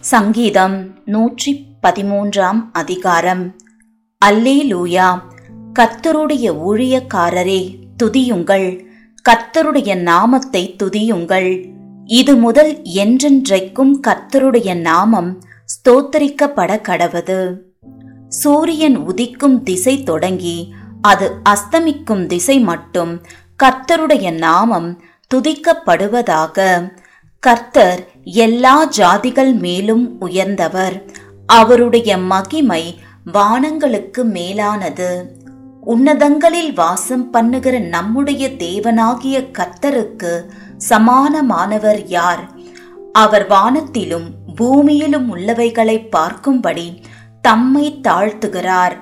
சங்கீதம் நூற்றி பதிமூன்றாம் அதிகாரம். அல்லேலூயா. கர்த்தருடைய ஊழியக்காரரே துதியுங்கள். கர்த்தருடைய நாமத்தை துதியுங்கள். இது முதல் என்றென்றைக்கும் கர்த்தருடைய நாமம் ஸ்தோத்தரிக்கப்பட கடவது. சூரியன் உதிக்கும் திசை தொடங்கி அது அஸ்தமிக்கும் திசை மட்டும் கர்த்தருடைய நாமம் துதிக்கப்படுவதாக கர்த்தர் எல்லா ஜாதிகள் மேலும் உயர்ந்தவர். அவருடைய மகிமை வானங்களுக்கு மேலானது. உன்னதங்களில் வாசம் பண்ணுகிற நம்முடைய தேவனாகிய கர்த்தருக்கு சமானமானவர் யார்? அவர் வானத்திலும் பூமியிலும் உள்ளவைகளை பார்க்கும்படி தம்மை தாழ்த்துகிறார்.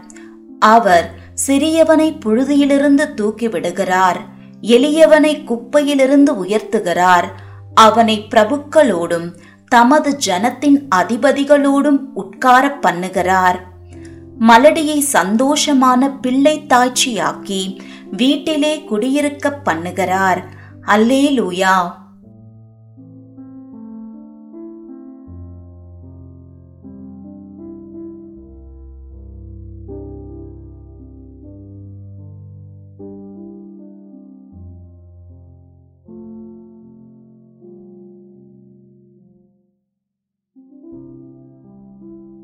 அவர் சிறியவனை புழுதியிலிருந்து தூக்கிவிடுகிறார் எளியவனை குப்பையிலிருந்து உயர்த்துகிறார். அவனை பிரபுக்களோடும் தமது ஜனத்தின் அதிபதிகளோடும் உட்கார பண்ணுகிறார். மலடியை சந்தோஷமான பிள்ளை தாய்ச்சியாக்கி வீட்டிலே குடியிருக்க பண்ணுகிறார். அல்லேலூயா!